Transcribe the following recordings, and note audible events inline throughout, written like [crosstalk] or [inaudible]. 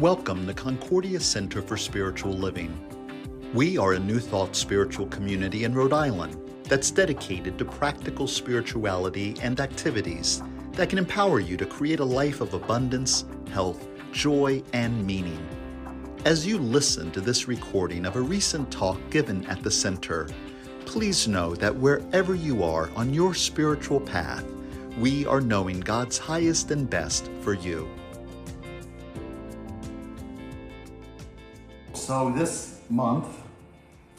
Welcome to Concordia Center for Spiritual Living. We are a New Thought spiritual community in Rhode Island that's dedicated to practical spirituality and activities that can empower you to create a life of abundance, health, joy, and meaning. As you listen to this recording of a recent talk given at the center, please know that wherever you are on your spiritual path, we are knowing God's highest and best for you. So, this month,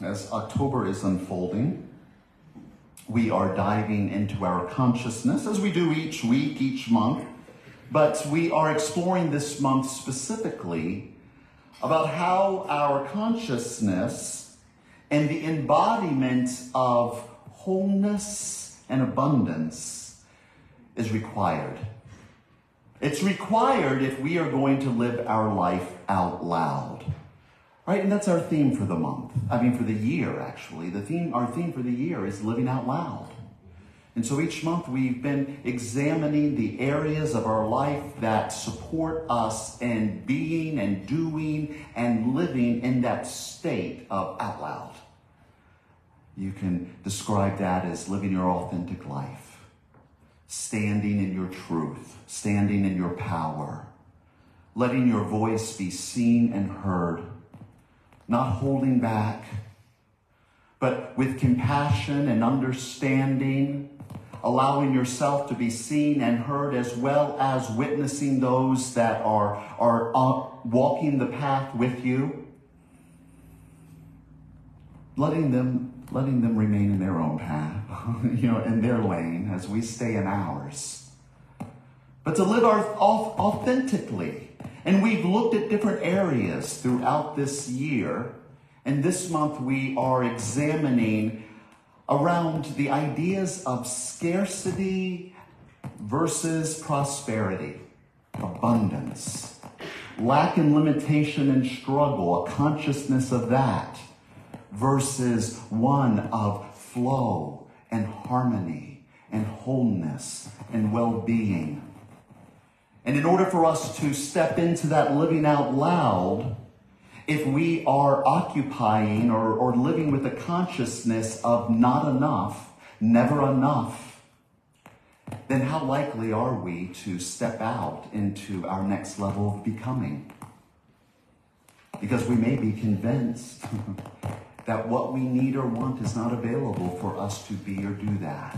as October is unfolding, we are diving into our consciousness as we do each week, each month. But we are exploring this month specifically about how our consciousness and the embodiment of wholeness and abundance is required. It's required if we are going to live our life out loud. Right? And that's our theme for the month. I mean, for the year, actually. The theme, our theme for the year is living out loud. And so each month we've been examining the areas of our life that support us in being and doing and living in that state of out loud. You can describe that as living your authentic life, standing in your truth, standing in your power, letting your voice be seen and heard not holding back, but with compassion and understanding, allowing yourself to be seen and heard as well as witnessing those that are, are uh, walking the path with you. Letting them, letting them remain in their own path, [laughs] you know, in their lane as we stay in ours. But to live our, authentically, and we've looked at different areas throughout this year. And this month we are examining around the ideas of scarcity versus prosperity, abundance, lack and limitation and struggle, a consciousness of that, versus one of flow and harmony and wholeness and well being. And in order for us to step into that living out loud, if we are occupying or, or living with a consciousness of not enough, never enough, then how likely are we to step out into our next level of becoming? Because we may be convinced [laughs] that what we need or want is not available for us to be or do that.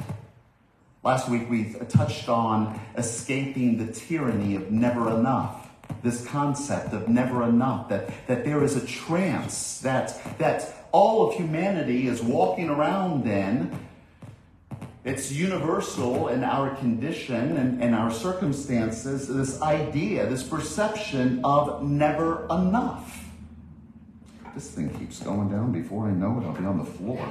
Last week we touched on escaping the tyranny of never enough. This concept of never enough, that, that there is a trance, that, that all of humanity is walking around in. It's universal in our condition and, and our circumstances, this idea, this perception of never enough. This thing keeps going down before I know it, I'll be on the floor.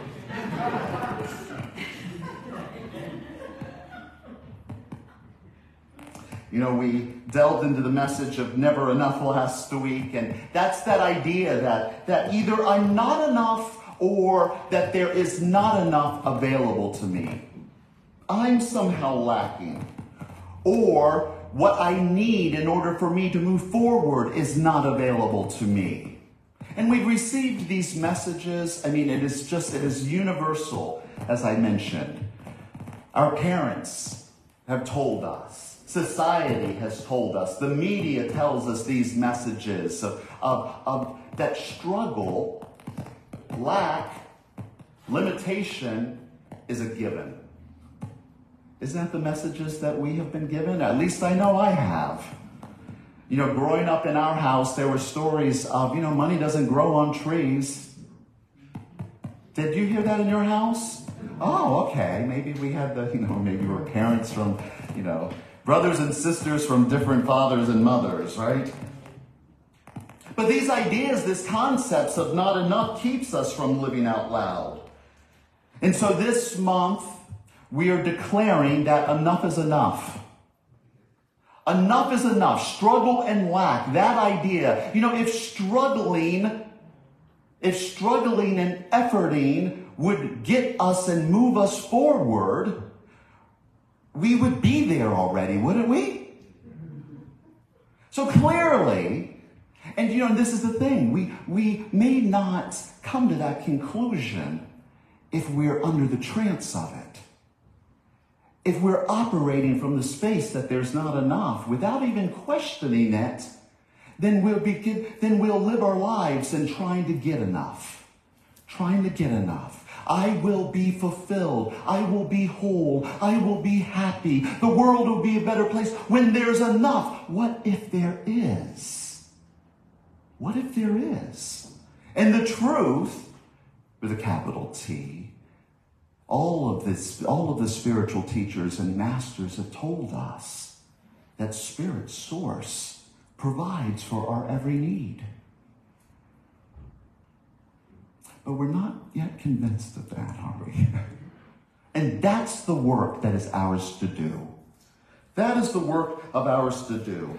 You know, we delved into the message of never enough last week, and that's that idea that, that either I'm not enough or that there is not enough available to me. I'm somehow lacking. Or what I need in order for me to move forward is not available to me. And we've received these messages. I mean, it is just, it is universal, as I mentioned. Our parents have told us Society has told us, the media tells us these messages of, of, of that struggle, lack, limitation is a given. Isn't that the messages that we have been given? At least I know I have. You know, growing up in our house, there were stories of, you know, money doesn't grow on trees. Did you hear that in your house? Oh, okay. Maybe we had the, you know, maybe we were parents from, you know, brothers and sisters from different fathers and mothers, right? But these ideas, this concepts of not enough keeps us from living out loud. And so this month, we are declaring that enough is enough. Enough is enough. Struggle and lack, that idea. You know, if struggling, if struggling and efforting would get us and move us forward, we would be there already, wouldn't we? So clearly, and you know, this is the thing. We, we may not come to that conclusion if we're under the trance of it. If we're operating from the space that there's not enough without even questioning it, then we'll begin, then we'll live our lives in trying to get enough. Trying to get enough. I will be fulfilled. I will be whole. I will be happy. The world will be a better place when there's enough. What if there is? What if there is? And the truth, with a capital T, all of this, all of the spiritual teachers and masters have told us that spirit source provides for our every need. But we're not yet convinced of that, are we? [laughs] and that's the work that is ours to do. That is the work of ours to do.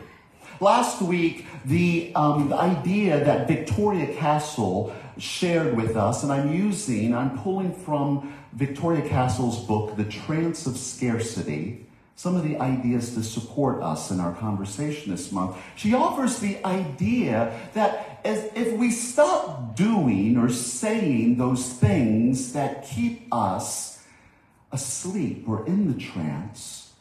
Last week, the, um, the idea that Victoria Castle shared with us, and I'm using, I'm pulling from Victoria Castle's book, The Trance of Scarcity, some of the ideas to support us in our conversation this month. She offers the idea that as, if we stop doing or saying those things that keep us asleep or in the trance,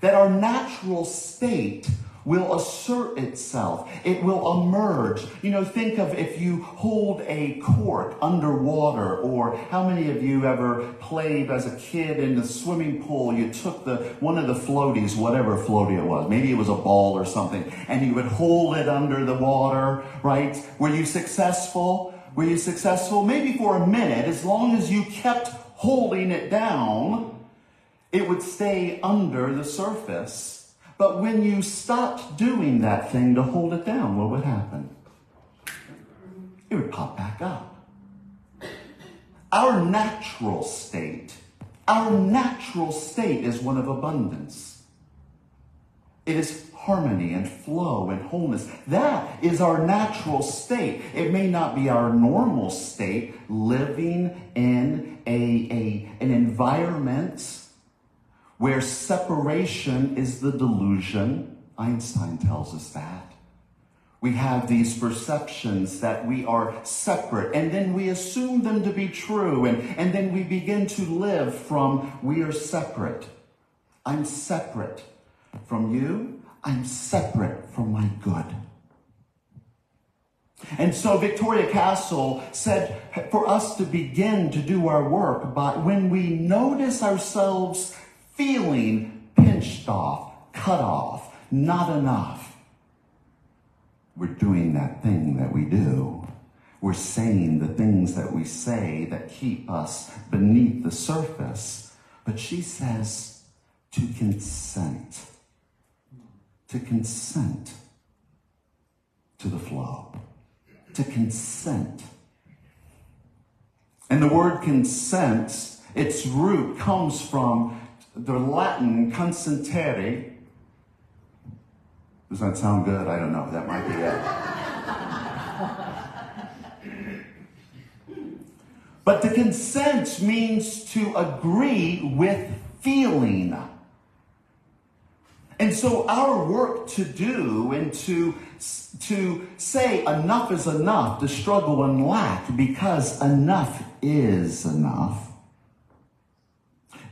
that our natural state will assert itself. It will emerge. You know, think of if you hold a cork underwater, or how many of you ever played as a kid in the swimming pool? You took the one of the floaties, whatever floaty it was, maybe it was a ball or something, and you would hold it under the water, right? Were you successful? Were you successful? Maybe for a minute, as long as you kept holding it down, it would stay under the surface but when you stopped doing that thing to hold it down, what would happen? It would pop back up. Our natural state, our natural state is one of abundance. It is harmony and flow and wholeness. That is our natural state. It may not be our normal state, living in a, a, an environment where separation is the delusion. Einstein tells us that. We have these perceptions that we are separate, and then we assume them to be true, and, and then we begin to live from we are separate. I'm separate from you, I'm separate from my good. And so Victoria Castle said for us to begin to do our work by when we notice ourselves feeling pinched off, cut off, not enough. We're doing that thing that we do. We're saying the things that we say that keep us beneath the surface. But she says to consent, to consent to the flow, to consent. And the word consent, its root comes from the Latin consentere. Does that sound good? I don't know. That might be it. but to consent means to agree with feeling. And so our work to do and to, to say enough is enough, to struggle and lack because enough is enough,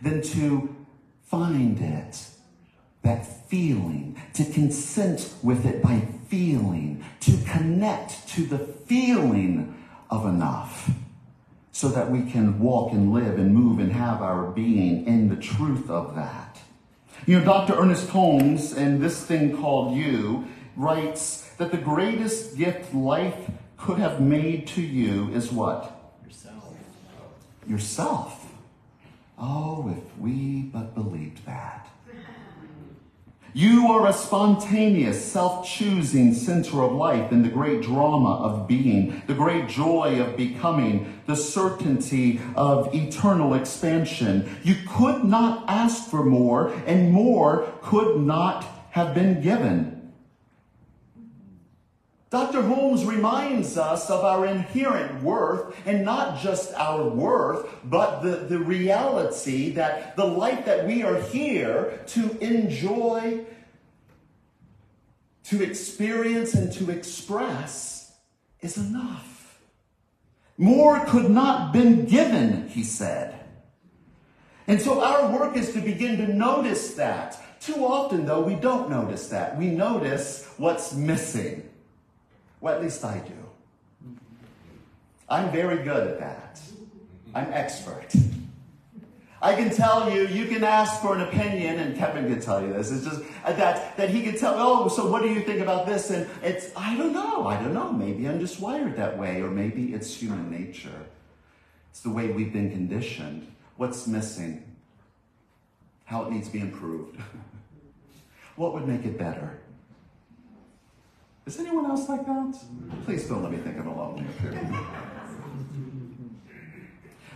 then to find it. That feeling, to consent with it by feeling, to connect to the feeling of enough so that we can walk and live and move and have our being in the truth of that. You know, Dr. Ernest Holmes, in this thing called You, writes that the greatest gift life could have made to you is what? Yourself. Yourself. Oh, if we but believed that. You are a spontaneous, self choosing center of life in the great drama of being, the great joy of becoming, the certainty of eternal expansion. You could not ask for more, and more could not have been given. Dr. Holmes reminds us of our inherent worth, and not just our worth, but the, the reality that the life that we are here to enjoy, to experience and to express is enough. More could not been given, he said. And so our work is to begin to notice that. Too often, though, we don't notice that. We notice what's missing. Well, at least I do. I'm very good at that. I'm expert. I can tell you, you can ask for an opinion, and Kevin can tell you this. It's just uh, that, that he can tell, oh, so what do you think about this? And it's, I don't know, I don't know. Maybe I'm just wired that way, or maybe it's human nature. It's the way we've been conditioned. What's missing? How it needs to be improved? [laughs] what would make it better? Is anyone else like that? Please don't let me think I'm alone here.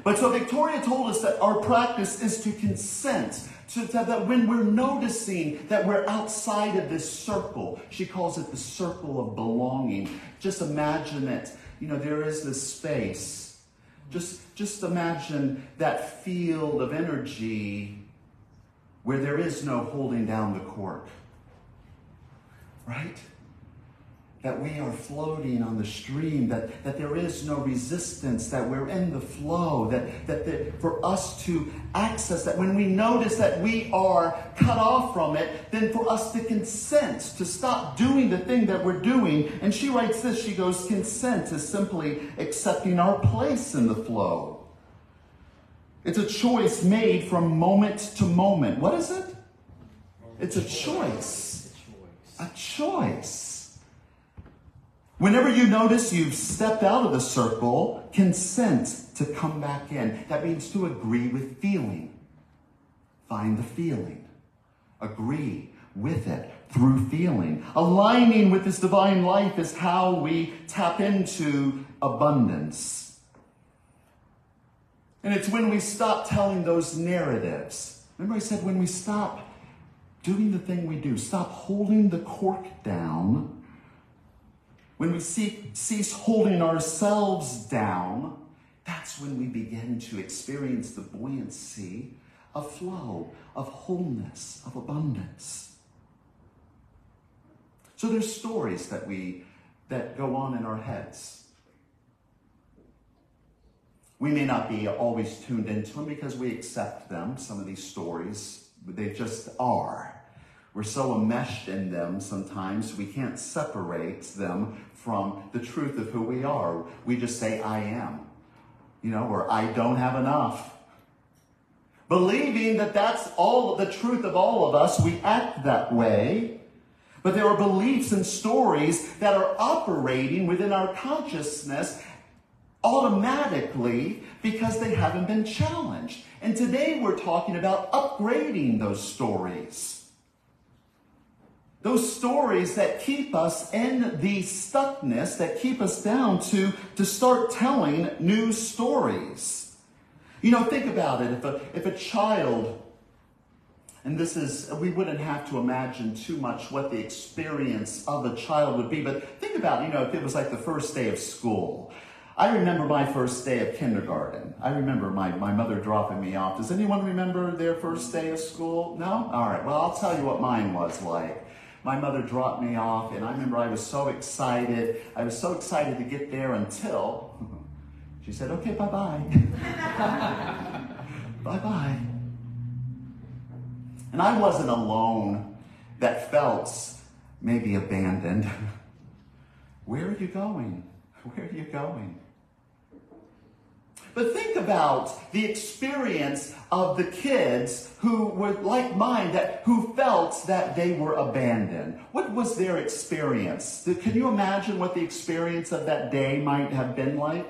But so Victoria told us that our practice is to consent. To, to, that when we're noticing that we're outside of this circle, she calls it the circle of belonging. Just imagine it. You know, there is this space. Just, just imagine that field of energy where there is no holding down the cork. Right? That we are floating on the stream, that, that there is no resistance, that we're in the flow, that, that the, for us to access that, when we notice that we are cut off from it, then for us to consent, to stop doing the thing that we're doing. And she writes this she goes, consent is simply accepting our place in the flow. It's a choice made from moment to moment. What is it? It's a choice. A choice. Whenever you notice you've stepped out of the circle, consent to come back in. That means to agree with feeling. Find the feeling. Agree with it through feeling. Aligning with this divine life is how we tap into abundance. And it's when we stop telling those narratives. Remember, I said when we stop doing the thing we do, stop holding the cork down when we cease holding ourselves down, that's when we begin to experience the buoyancy of flow, of wholeness, of abundance. So there's stories that we that go on in our heads. We may not be always tuned into them because we accept them, some of these stories, they just are. We're so enmeshed in them sometimes we can't separate them from the truth of who we are. We just say, I am, you know, or I don't have enough. Believing that that's all the truth of all of us, we act that way. But there are beliefs and stories that are operating within our consciousness automatically because they haven't been challenged. And today we're talking about upgrading those stories. Those stories that keep us in the stuckness, that keep us down to, to start telling new stories. You know, think about it. If a, if a child, and this is, we wouldn't have to imagine too much what the experience of a child would be, but think about, you know, if it was like the first day of school. I remember my first day of kindergarten. I remember my, my mother dropping me off. Does anyone remember their first day of school? No? All right. Well, I'll tell you what mine was like my mother dropped me off, and I remember I was so excited. I was so excited to get there until [laughs] she said, okay, bye bye. bye bye. And I wasn't alone that felt maybe abandoned. [laughs] Where are you going? Where are you going? But think about the experience of the kids who were like mine, that who felt that they were abandoned. What was their experience? Can you imagine what the experience of that day might have been like?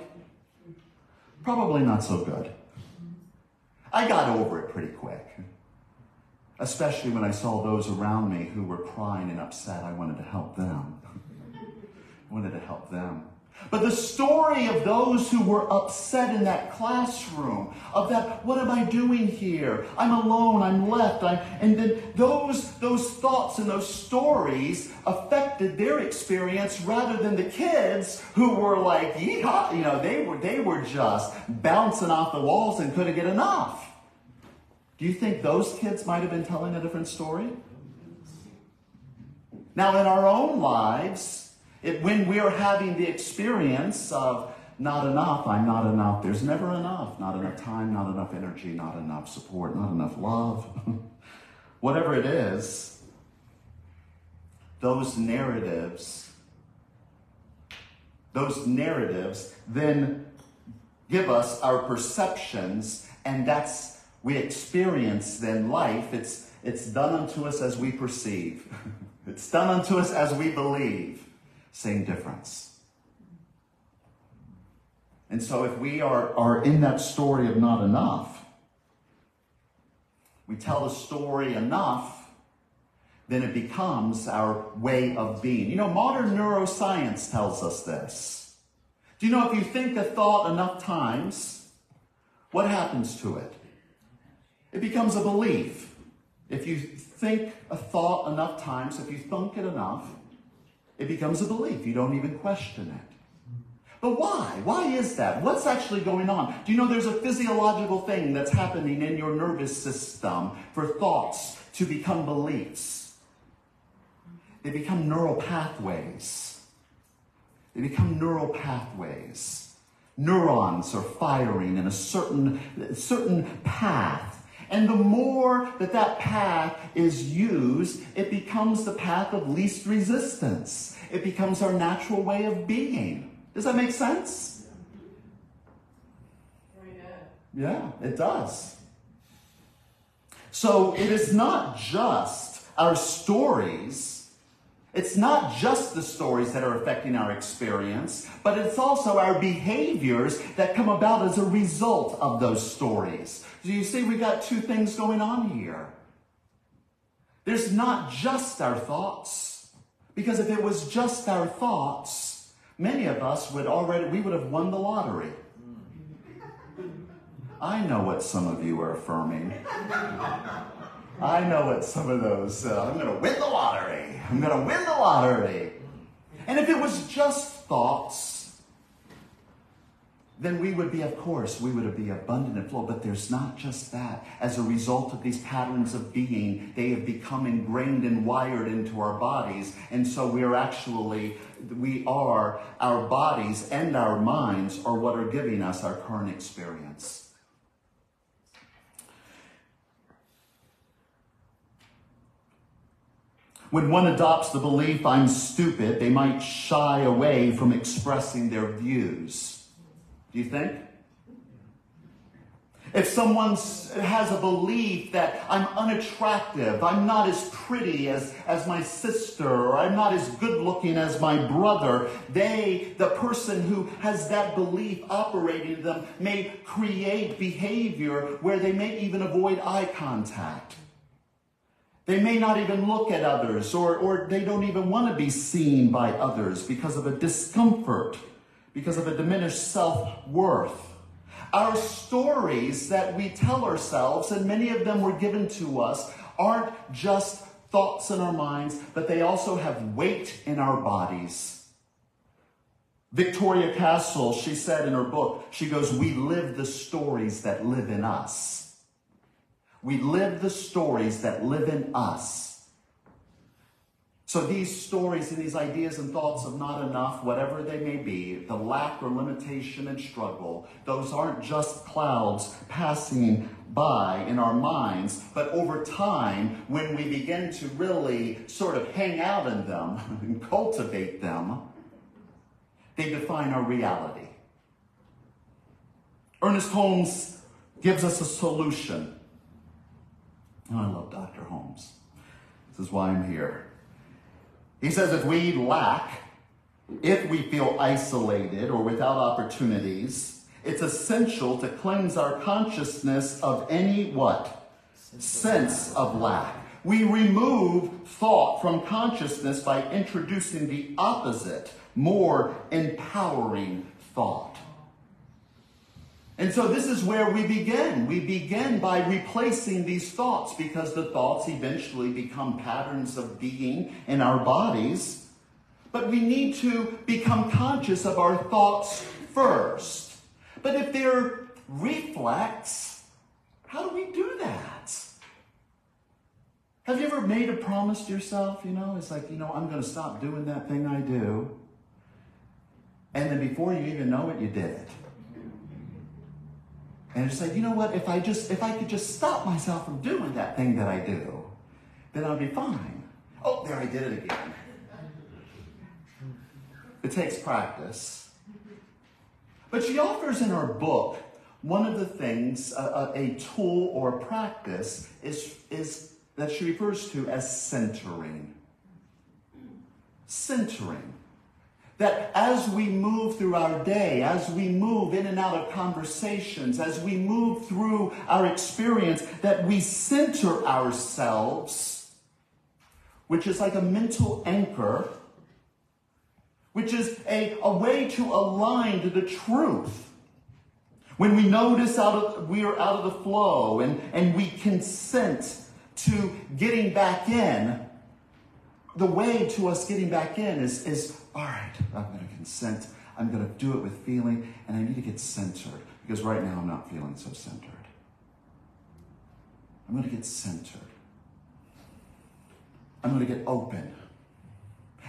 Probably not so good. I got over it pretty quick. Especially when I saw those around me who were crying and upset. I wanted to help them. [laughs] I wanted to help them. But the story of those who were upset in that classroom, of that, what am I doing here? I'm alone, I'm left. I'm, and then those, those thoughts and those stories affected their experience rather than the kids who were like, yeehaw, you know, they were, they were just bouncing off the walls and couldn't get enough. Do you think those kids might have been telling a different story? Now, in our own lives, it, when we're having the experience of not enough, I'm not enough, there's never enough. Not enough time, not enough energy, not enough support, not enough love. [laughs] Whatever it is, those narratives, those narratives then give us our perceptions, and that's we experience then life. It's it's done unto us as we perceive. [laughs] it's done unto us as we believe. Same difference. And so if we are, are in that story of not enough, we tell the story enough, then it becomes our way of being. You know, modern neuroscience tells us this. Do you know if you think a thought enough times, what happens to it? It becomes a belief. If you think a thought enough times, if you thunk it enough, it becomes a belief. You don't even question it. But why? Why is that? What's actually going on? Do you know there's a physiological thing that's happening in your nervous system for thoughts to become beliefs? They become neural pathways. They become neural pathways. Neurons are firing in a certain, certain path and the more that that path is used, it becomes the path of least resistance. It becomes our natural way of being. Does that make sense? Yeah, it does. So it is not just our stories it's not just the stories that are affecting our experience, but it's also our behaviors that come about as a result of those stories. So you see, we got two things going on here. There's not just our thoughts, because if it was just our thoughts, many of us would already, we would have won the lottery. I know what some of you are affirming. I know what some of those, uh, I'm going to win the lottery. I'm going to win the lottery. And if it was just thoughts, then we would be, of course, we would be abundant and flow. But there's not just that. As a result of these patterns of being, they have become ingrained and wired into our bodies. And so we're actually, we are, our bodies and our minds are what are giving us our current experience. When one adopts the belief, I'm stupid, they might shy away from expressing their views. Do you think? If someone has a belief that I'm unattractive, I'm not as pretty as, as my sister, or I'm not as good looking as my brother, they, the person who has that belief operating in them, may create behavior where they may even avoid eye contact. They may not even look at others, or, or they don't even want to be seen by others because of a discomfort, because of a diminished self worth. Our stories that we tell ourselves, and many of them were given to us, aren't just thoughts in our minds, but they also have weight in our bodies. Victoria Castle, she said in her book, she goes, We live the stories that live in us. We live the stories that live in us. So these stories and these ideas and thoughts of not enough, whatever they may be, the lack or limitation and struggle, those aren't just clouds passing by in our minds, but over time, when we begin to really sort of hang out in them [laughs] and cultivate them, they define our reality. Ernest Holmes gives us a solution Oh, I love Dr. Holmes. This is why I'm here. He says if we lack, if we feel isolated or without opportunities, it's essential to cleanse our consciousness of any what? Sense of lack. We remove thought from consciousness by introducing the opposite, more empowering thought. And so this is where we begin. We begin by replacing these thoughts because the thoughts eventually become patterns of being in our bodies. But we need to become conscious of our thoughts first. But if they're reflex, how do we do that? Have you ever made a promise to yourself? You know, it's like, you know, I'm going to stop doing that thing I do. And then before you even know it, you did it. And it's like, you know what? If I just, if I could just stop myself from doing that thing that I do, then I'll be fine. Oh, there I did it again. It takes practice. But she offers in her book one of the things, a tool or practice, is, is that she refers to as centering. Centering. That as we move through our day, as we move in and out of conversations, as we move through our experience, that we center ourselves, which is like a mental anchor, which is a, a way to align to the truth. When we notice out of, we are out of the flow and, and we consent to getting back in, the way to us getting back in is, is all right, I'm going to consent. I'm going to do it with feeling, and I need to get centered because right now I'm not feeling so centered. I'm going to get centered. I'm going to get open.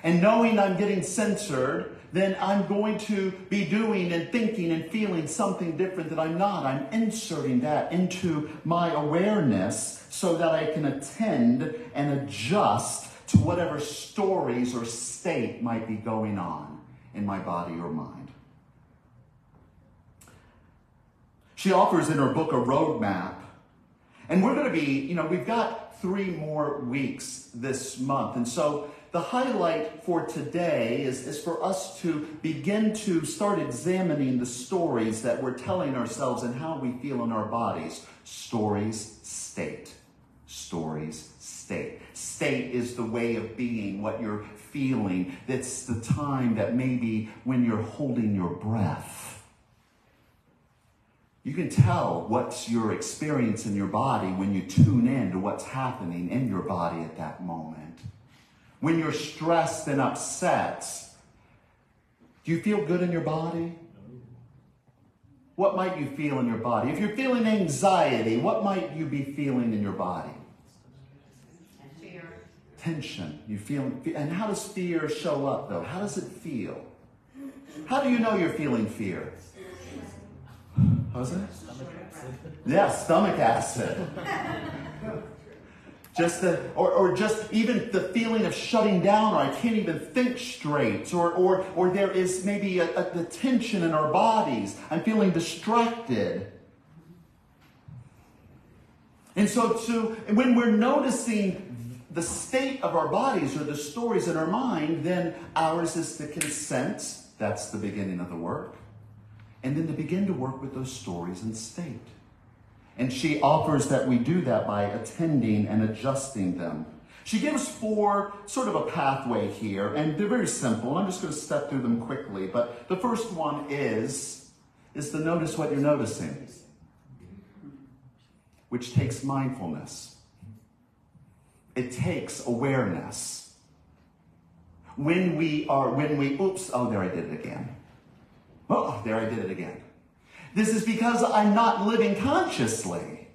And knowing I'm getting centered, then I'm going to be doing and thinking and feeling something different that I'm not. I'm inserting that into my awareness so that I can attend and adjust to whatever stories or state might be going on in my body or mind. She offers in her book a roadmap. And we're going to be, you know, we've got three more weeks this month. And so the highlight for today is, is for us to begin to start examining the stories that we're telling ourselves and how we feel in our bodies. Stories, state. Stories, state. State is the way of being, what you're feeling. That's the time that maybe when you're holding your breath. You can tell what's your experience in your body when you tune in to what's happening in your body at that moment. When you're stressed and upset, do you feel good in your body? What might you feel in your body? If you're feeling anxiety, what might you be feeling in your body? Tension. You feel, and how does fear show up though? How does it feel? How do you know you're feeling fear? How's that? Yeah, stomach acid. just the, or, or just even the feeling of shutting down, or I can't even think straight, or, or, or there is maybe a, a, the tension in our bodies. I'm feeling distracted. And so, to, when we're noticing the state of our bodies or the stories in our mind, then ours is the consent. That's the beginning of the work. And then to begin to work with those stories and state. And she offers that we do that by attending and adjusting them. She gives four, sort of a pathway here, and they're very simple. I'm just going to step through them quickly. But the first one is, is to notice what you're noticing, which takes mindfulness. It takes awareness. When we are, when we, oops, oh, there I did it again. Oh, there I did it again. This is because I'm not living consciously.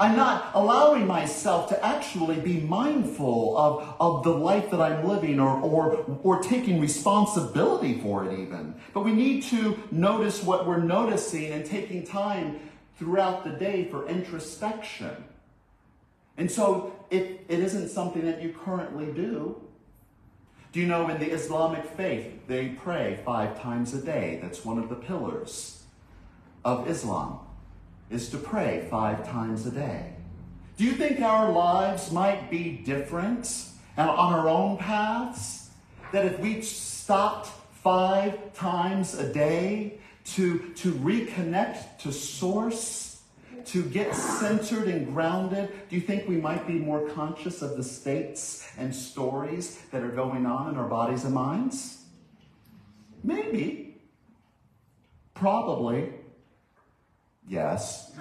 I'm not allowing myself to actually be mindful of, of the life that I'm living or, or, or taking responsibility for it, even. But we need to notice what we're noticing and taking time throughout the day for introspection. And so it, it isn't something that you currently do. Do you know in the Islamic faith, they pray five times a day? That's one of the pillars of Islam, is to pray five times a day. Do you think our lives might be different and on our own paths? That if we stopped five times a day to, to reconnect to source, to get centered and grounded, do you think we might be more conscious of the states and stories that are going on in our bodies and minds? Maybe. Probably. Yes.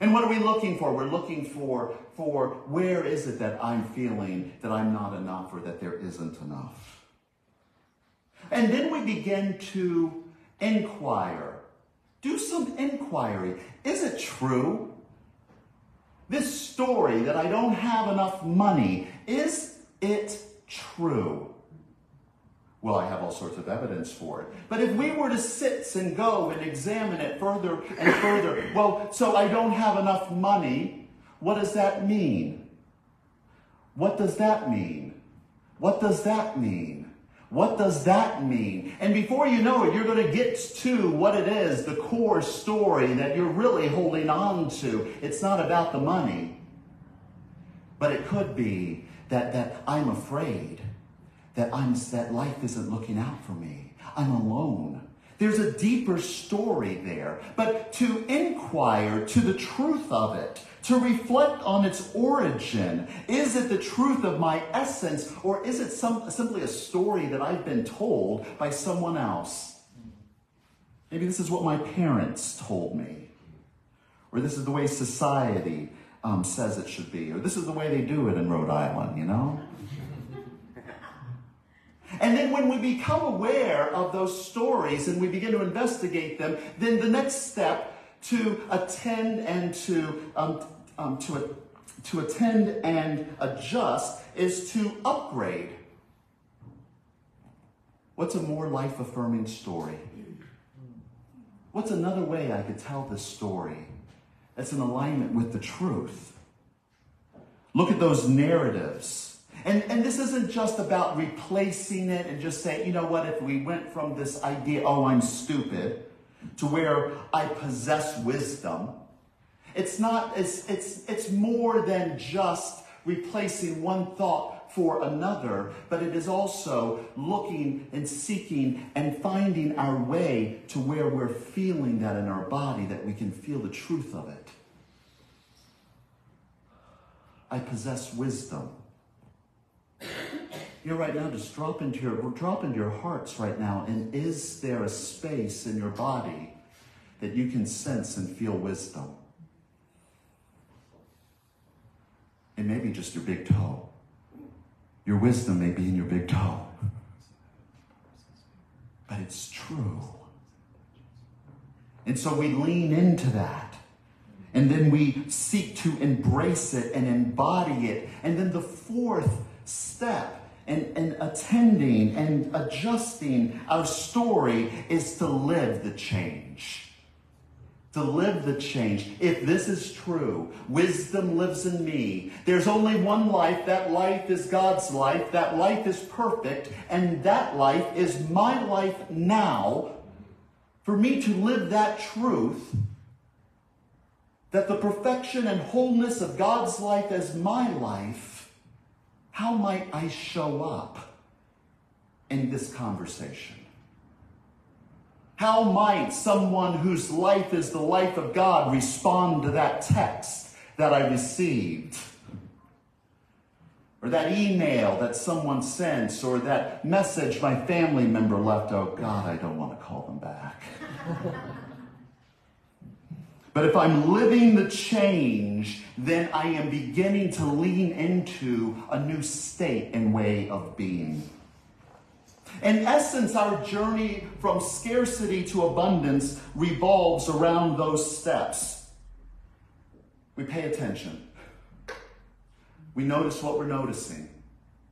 and what are we looking for? We're looking for, for where is it that I'm feeling that I'm not enough or that there isn't enough? And then we begin to inquire Do some inquiry. Is it true? This story that I don't have enough money, is it true? Well, I have all sorts of evidence for it. But if we were to sit and go and examine it further and further, [laughs] well, so I don't have enough money, what does that mean? What does that mean? What does that mean? What does that mean? And before you know it, you're going to get to what it is, the core story that you're really holding on to. It's not about the money, but it could be that, that I'm afraid that I'm that life isn't looking out for me. I'm alone. There's a deeper story there. But to inquire to the truth of it, to reflect on its origin, is it the truth of my essence, or is it some, simply a story that I've been told by someone else? Maybe this is what my parents told me, or this is the way society um, says it should be, or this is the way they do it in Rhode Island, you know? [laughs] And then when we become aware of those stories and we begin to investigate them, then the next step to attend and to, um, um, to, to attend and adjust is to upgrade. What's a more life affirming story? What's another way I could tell this story that's in alignment with the truth? Look at those narratives and, and this isn't just about replacing it and just saying, you know what, if we went from this idea, oh, I'm stupid, to where I possess wisdom, it's not, it's, it's, it's more than just replacing one thought for another, but it is also looking and seeking and finding our way to where we're feeling that in our body, that we can feel the truth of it. I possess wisdom. Here right now, just drop into your drop into your hearts right now. And is there a space in your body that you can sense and feel wisdom? It may be just your big toe. Your wisdom may be in your big toe. But it's true. And so we lean into that. And then we seek to embrace it and embody it. And then the fourth step and, and attending and adjusting our story is to live the change. To live the change. If this is true, wisdom lives in me. There's only one life. That life is God's life. That life is perfect. And that life is my life now. For me to live that truth, that the perfection and wholeness of God's life as my life how might I show up in this conversation? How might someone whose life is the life of God respond to that text that I received? Or that email that someone sent, or that message my family member left. Oh, God, I don't want to call them back. [laughs] But if I'm living the change, then I am beginning to lean into a new state and way of being. In essence, our journey from scarcity to abundance revolves around those steps. We pay attention. We notice what we're noticing.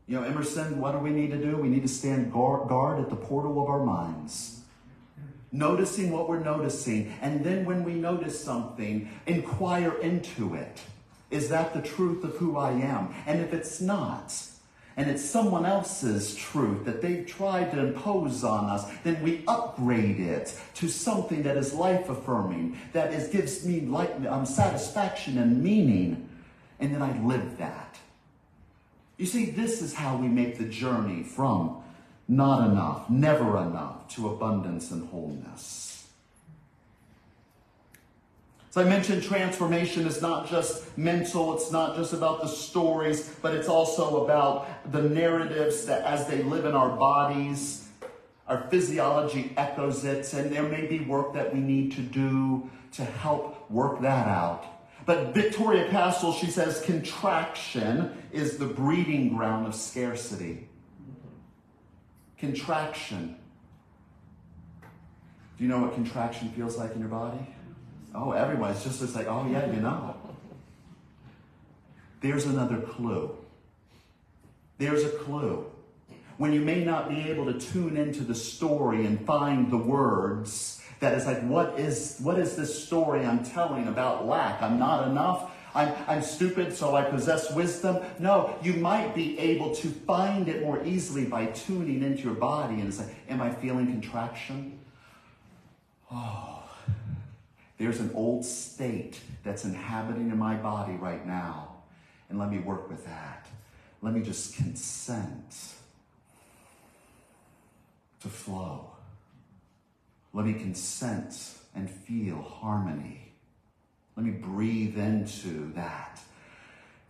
You know, Emerson, what do we need to do? We need to stand guard at the portal of our minds noticing what we're noticing, and then when we notice something, inquire into it. Is that the truth of who I am? And if it's not, and it's someone else's truth that they've tried to impose on us, then we upgrade it to something that is life affirming, that is, gives me light, um, satisfaction and meaning, and then I live that. You see, this is how we make the journey from not enough, never enough, to abundance and wholeness. So I mentioned transformation is not just mental, it's not just about the stories, but it's also about the narratives that as they live in our bodies, our physiology echoes it, and there may be work that we need to do to help work that out. But Victoria Castle, she says, contraction is the breeding ground of scarcity contraction. Do you know what contraction feels like in your body? Oh, everyone's just it's like, oh yeah, you know. There's another clue. There's a clue. When you may not be able to tune into the story and find the words, that is like, what is what is this story I'm telling about lack? I'm not enough. I'm, I'm stupid, so I possess wisdom. No, you might be able to find it more easily by tuning into your body and say, Am I feeling contraction? Oh, there's an old state that's inhabiting in my body right now. And let me work with that. Let me just consent to flow. Let me consent and feel harmony. Let me breathe into that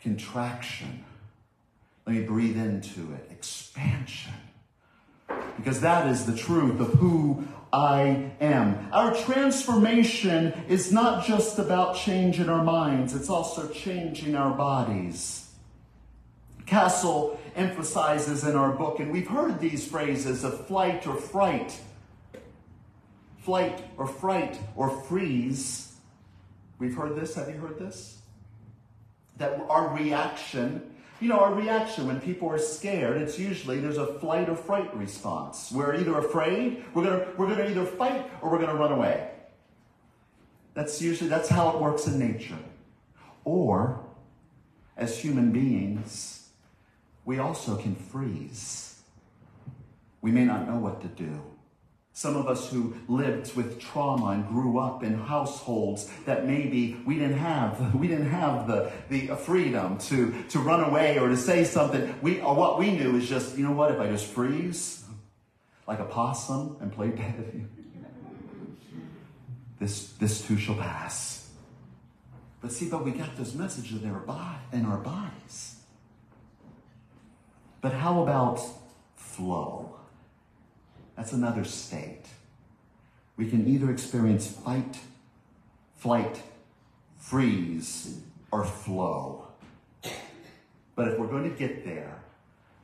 contraction. Let me breathe into it expansion. Because that is the truth of who I am. Our transformation is not just about change in our minds, it's also changing our bodies. Castle emphasizes in our book, and we've heard these phrases of flight or fright, flight or fright or freeze. We've heard this. Have you heard this? That our reaction you know, our reaction when people are scared, it's usually there's a flight or fright response. We're either afraid, we're gonna we're gonna either fight or we're gonna run away. That's usually that's how it works in nature. Or as human beings, we also can freeze. We may not know what to do. Some of us who lived with trauma and grew up in households that maybe we didn't have, [laughs] we didn't have the, the freedom to, to run away or to say something. We, or what we knew is just, you know what, if I just freeze like a possum and play [laughs] dead, this, this too shall pass. But see, but we got this message in our, body, in our bodies. But how about flow? That's another state. We can either experience fight, flight, freeze, or flow. But if we're going to get there,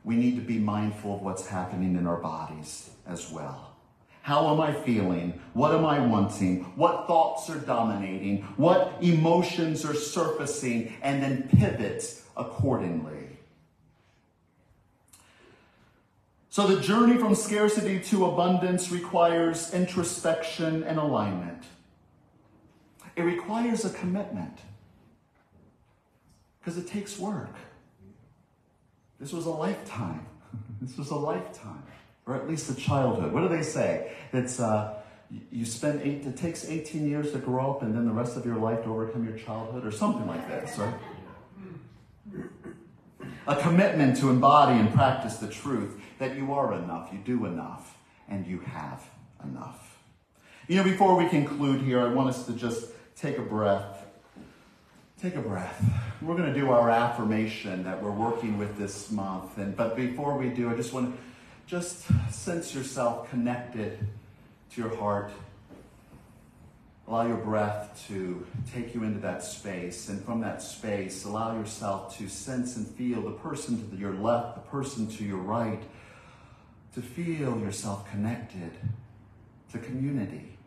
we need to be mindful of what's happening in our bodies as well. How am I feeling? What am I wanting? What thoughts are dominating? What emotions are surfacing? And then pivot accordingly. So the journey from scarcity to abundance requires introspection and alignment. It requires a commitment because it takes work. This was a lifetime. [laughs] this was a lifetime, or at least a childhood. What do they say? It's uh, you spend eight. It takes 18 years to grow up, and then the rest of your life to overcome your childhood, or something like this, right? A commitment to embody and practice the truth that you are enough, you do enough, and you have enough. You know, before we conclude here, I want us to just take a breath. Take a breath. We're going to do our affirmation that we're working with this month. And but before we do, I just want to just sense yourself connected to your heart. Allow your breath to take you into that space. And from that space, allow yourself to sense and feel the person to your left, the person to your right, to feel yourself connected to community.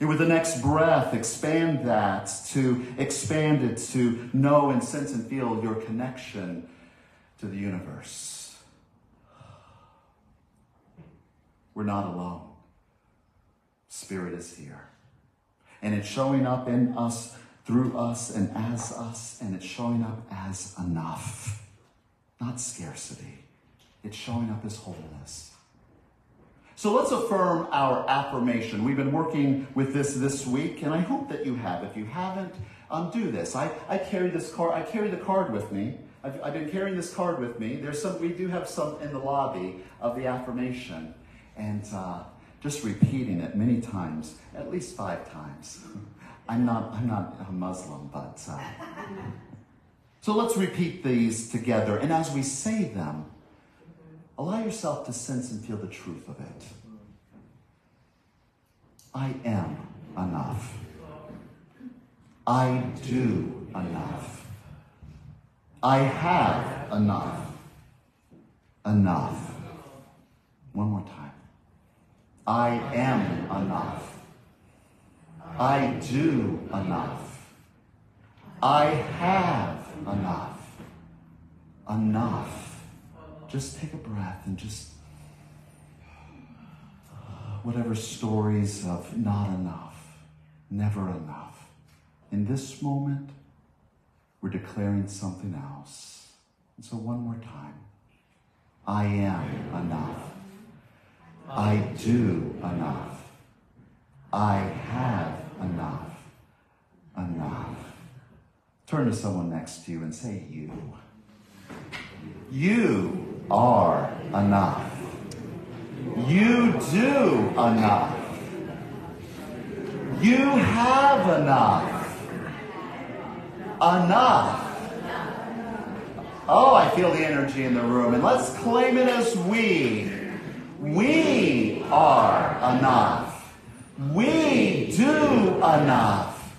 And with the next breath, expand that to expand it to know and sense and feel your connection to the universe. We're not alone. Spirit is here. And it's showing up in us, through us, and as us, and it's showing up as enough not scarcity. It's showing up as wholeness. So let's affirm our affirmation. We've been working with this this week, and I hope that you have. If you haven't, um, do this. I, I carry this card. I carry the card with me. I've, I've been carrying this card with me. There's some. We do have some in the lobby of the affirmation, and uh, just repeating it many times, at least five times. [laughs] I'm not. I'm not a Muslim, but. Uh, so let's repeat these together. And as we say them, allow yourself to sense and feel the truth of it. I am enough. I do enough. I have enough. Enough. One more time. I am enough. I do enough. I have enough. Enough. Just take a breath and just uh, whatever stories of not enough, never enough. In this moment, we're declaring something else. And so, one more time I am enough. I do enough. I have enough. Enough. Turn to someone next to you and say, You. You are enough. You do enough. You have enough. Enough. Oh, I feel the energy in the room. And let's claim it as we. We are enough. We do enough.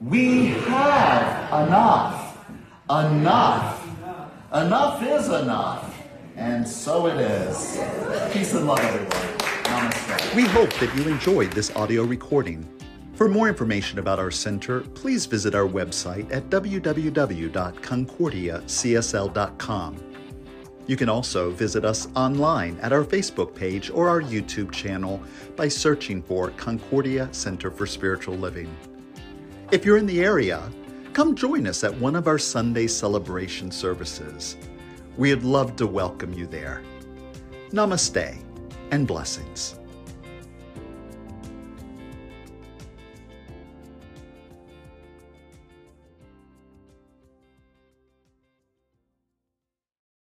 We have enough. Enough. Enough is enough. And so it is. Peace and love, everyone. Namaste. We hope that you enjoyed this audio recording. For more information about our center, please visit our website at www.concordiacsl.com. You can also visit us online at our Facebook page or our YouTube channel by searching for Concordia Center for Spiritual Living. If you're in the area, come join us at one of our Sunday celebration services. We'd love to welcome you there. Namaste and blessings.